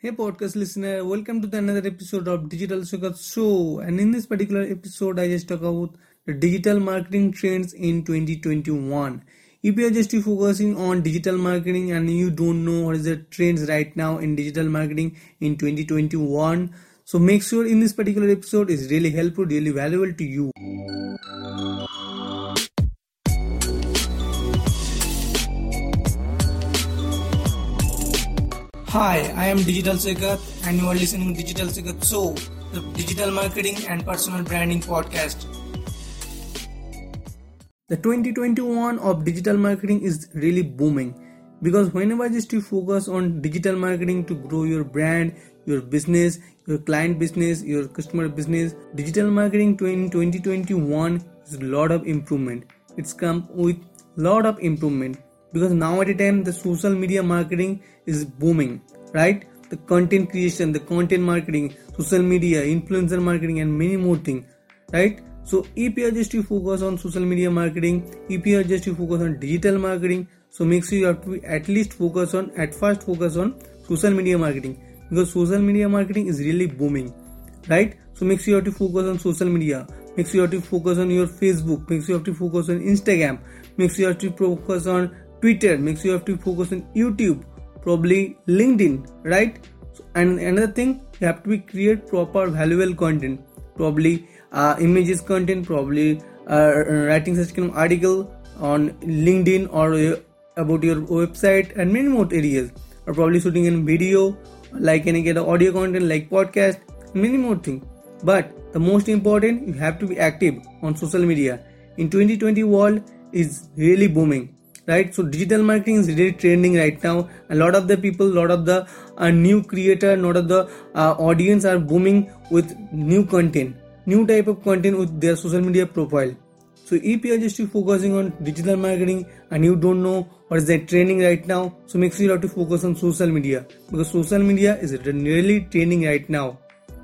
Hey podcast listener, welcome to the another episode of Digital Sugar Show. And in this particular episode, I just talk about the digital marketing trends in 2021. If you are just focusing on digital marketing and you don't know what is the trends right now in digital marketing in 2021, so make sure in this particular episode is really helpful, really valuable to you. Hi, I am Digital Segat and you are listening to Digital Segat Show, the digital marketing and personal branding podcast. The 2021 of digital marketing is really booming because whenever just you focus on digital marketing to grow your brand, your business, your client business, your customer business, digital marketing in 2021 is a lot of improvement. It's come with lot of improvement because now at a time the social media marketing is booming right? The content creation the content marketing social media influencer marketing and many more things right? So if you are just to focus on social media marketing if you are just to focus on digital marketing. So make sure you have to at least focus on at first focus on social media marketing because social media marketing is really booming right? So make sure you have to focus on social media make sure you have to focus on your facebook make sure you have to focus on instagram make sure you have to focus on Twitter, makes you have to focus on YouTube, probably LinkedIn, right? And another thing, you have to be create proper valuable content, probably uh, images content, probably uh, writing such kind of article on LinkedIn or uh, about your website and many more areas, or probably shooting in video, like any kind of audio content, like podcast, many more things. But the most important, you have to be active on social media. In 2020 world is really booming right? So digital marketing is really trending right now. A lot of the people lot of the uh, new creator lot of the uh, audience are booming with new content new type of content with their social media profile. So if you are just focusing on digital marketing and you don't know what is the trending right now. So make sure you have to focus on social media because social media is really trending right now.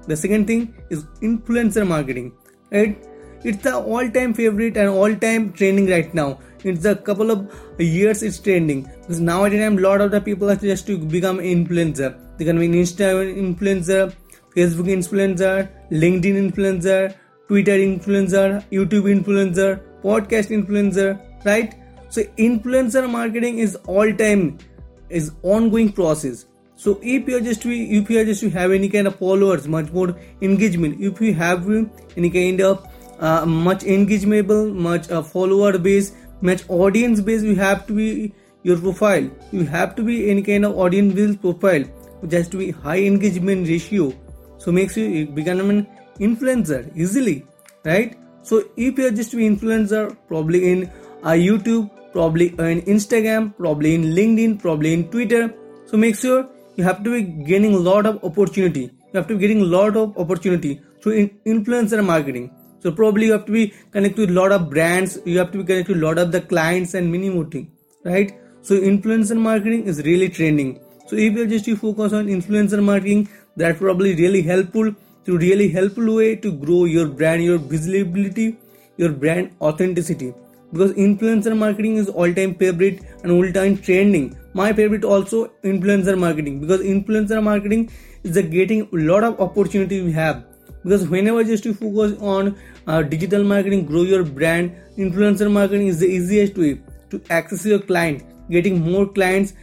The second thing is influencer marketing right? It's the all-time favorite and all-time trending right now it's a couple of years it's trending. Because now at the time lot of the people are just to become influencer. They can be insta influencer facebook influencer linkedin influencer twitter influencer youtube influencer podcast influencer right? So influencer marketing is all time is ongoing process. So if you are just to, if you are just to have any kind of followers much more engagement if you have any kind of uh, much engagement much uh, follower base much audience base you have to be your profile. You have to be any kind of audience based profile. Which has to be high engagement ratio. So makes you become an influencer easily right? So if you are just be influencer probably in uh, youtube probably in instagram probably in linkedin probably in twitter. So make sure you have to be gaining a lot of opportunity. You have to be getting a lot of opportunity through influencer marketing so probably you have to be connected with a lot of brands, you have to be connected with a lot of the clients and many more things, right? So influencer marketing is really trending. So if you're just to focus on influencer marketing, that probably really helpful to really helpful way to grow your brand, your visibility, your brand authenticity. Because influencer marketing is all-time favorite and all-time trending. My favorite also influencer marketing because influencer marketing is the getting a lot of opportunity we have because whenever just you focus on uh, digital marketing grow your brand influencer marketing is the easiest way to access your client getting more clients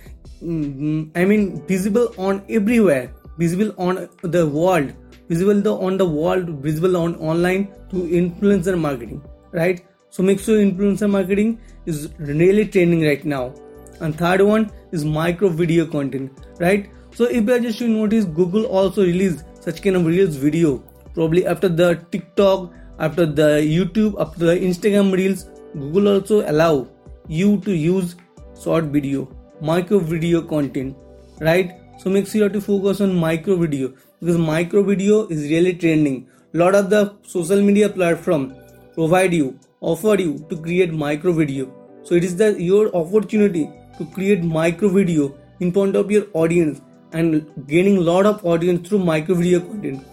mm, i mean visible on everywhere visible on the world visible the, on the world visible on online through influencer marketing right? So make sure influencer marketing is really trending right now. And third one is micro video content right? So if you just notice google also released such kind of reels video probably after the tiktok after the youtube after the instagram reels google also allow you to use short video micro video content right? So make sure to focus on micro video because micro video is really trending. Lot of the social media platform provide you offer you to create micro video. So it is the your opportunity to create micro video in front of your audience and gaining lot of audience through micro video content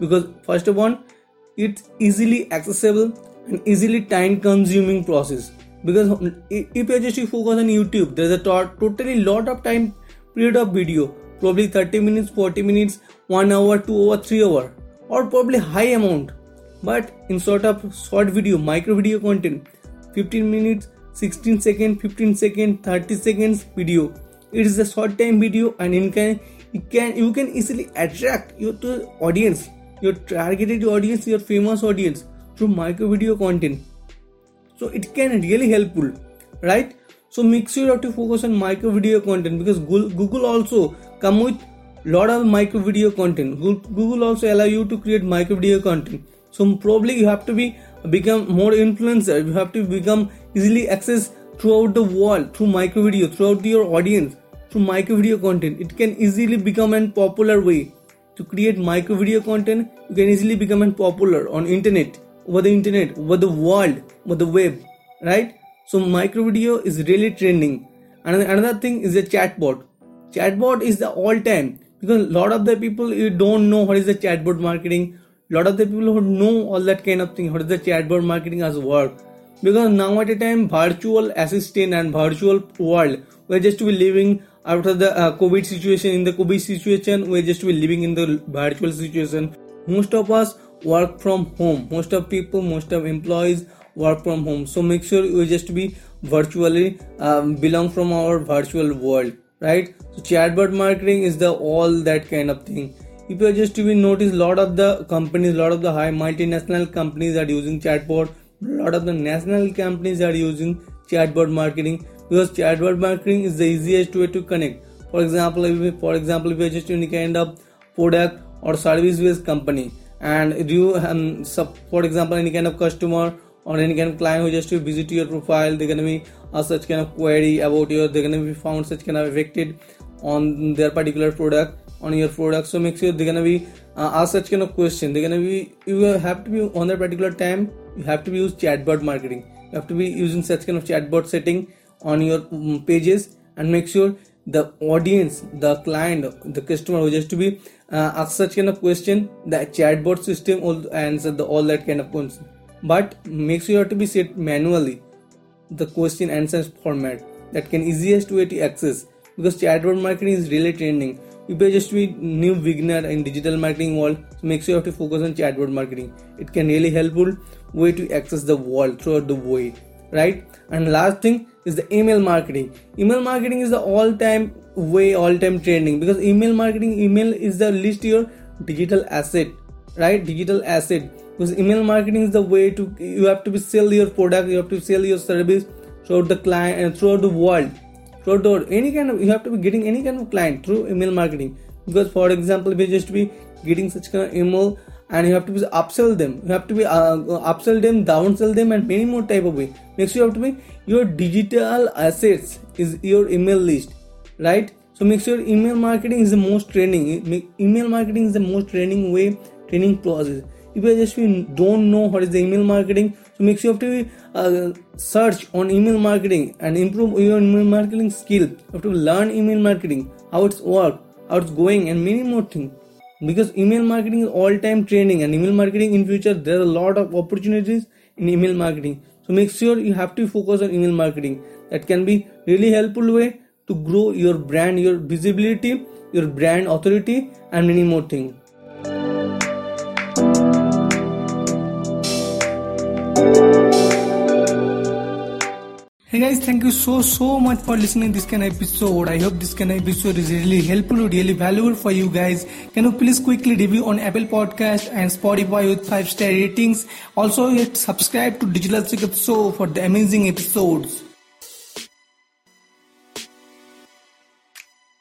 because first of all it's easily accessible and easily time consuming process. Because if you just focus on youtube there's a totally lot of time period of video. Probably 30 minutes 40 minutes 1 hour 2 hour 3 hour. Or probably high amount. But in sort of short video micro video content 15 minutes 16 second 15 second 30 seconds video. It is a short time video and you can you can easily attract your to audience your targeted audience your famous audience through micro video content. So it can really helpful right? So make sure you have to focus on micro video content because google also come with lot of micro video content. Google also allow you to create micro video content. So probably you have to be become more influencer. You have to become easily access throughout the world through micro video throughout your audience through micro video content. It can easily become a popular way to create micro video content you can easily become popular on internet over the internet over the world over the web right? So micro video is really trending. And another thing is a chatbot. Chatbot is the all time because a lot of the people you don't know what is the chatbot marketing. A lot of the people who know all that kind of thing what is the chatbot marketing as work. Because now at a time virtual assistant and virtual world we're just to be living after the uh, covid situation in the covid situation we're just be living in the virtual situation. Most of us work from home. Most of people most of employees work from home. So make sure you just be virtually um, belong from our virtual world right? So chatbot marketing is the all that kind of thing. If you just even notice lot of the companies lot of the high multinational companies are using chatbot. Lot of the national companies are using chatbot marketing because chatbot marketing is the easiest way to connect. For example if for example if you're just any kind of product or service based company and you um, for example any kind of customer or any kind of client who just to visit your profile they're gonna be a such kind of query about your they're gonna be found such kind of affected on their particular product on your product. So make sure they're gonna be uh, ask such kind of question. They're gonna be you have to be on that particular time you have to be use chatbot marketing. You have to be using such kind of chatbot setting on your um, pages and make sure the audience the client the customer who just to be uh, ask such kind of question the chatbot system will answer the all that kind of questions but make sure you have to be set manually the question answers format. That can easiest way to access. Because chatbot marketing is really trending. If you're just a new beginner in digital marketing world so make sure you have to focus on chatbot marketing. It can really helpful way to access the world throughout the way right? And last thing is the email marketing. Email marketing is the all time way all time trending because email marketing email is the least your digital asset right? Digital asset. Because email marketing is the way to you have to be sell your product you have to sell your service throughout the client and throughout the world. Throughout the any kind of you have to be getting any kind of client through email marketing. Because for example we just be getting such kind of email and you have to be upsell them. You have to be uh, upsell them downsell them and many more type of way. Next you have to be your digital assets is your email list right? So make sure email marketing is the most training email marketing is the most training way training process. If you just don't know what is the email marketing so make sure you have to uh, search on email marketing and improve your email marketing skill. You have to learn email marketing how it's work how it's going and many more things because email marketing is all time training and email marketing in future there are a lot of opportunities in email marketing. So make sure you have to focus on email marketing. That can be really helpful way to grow your brand your visibility your brand authority and many more things Hey guys, thank you so so much for listening this kind of episode. I hope this kind of episode is really helpful, really valuable for you guys. Can you please quickly review on Apple Podcast and Spotify with five star ratings? Also, subscribe to Digital Secret Show for the amazing episodes.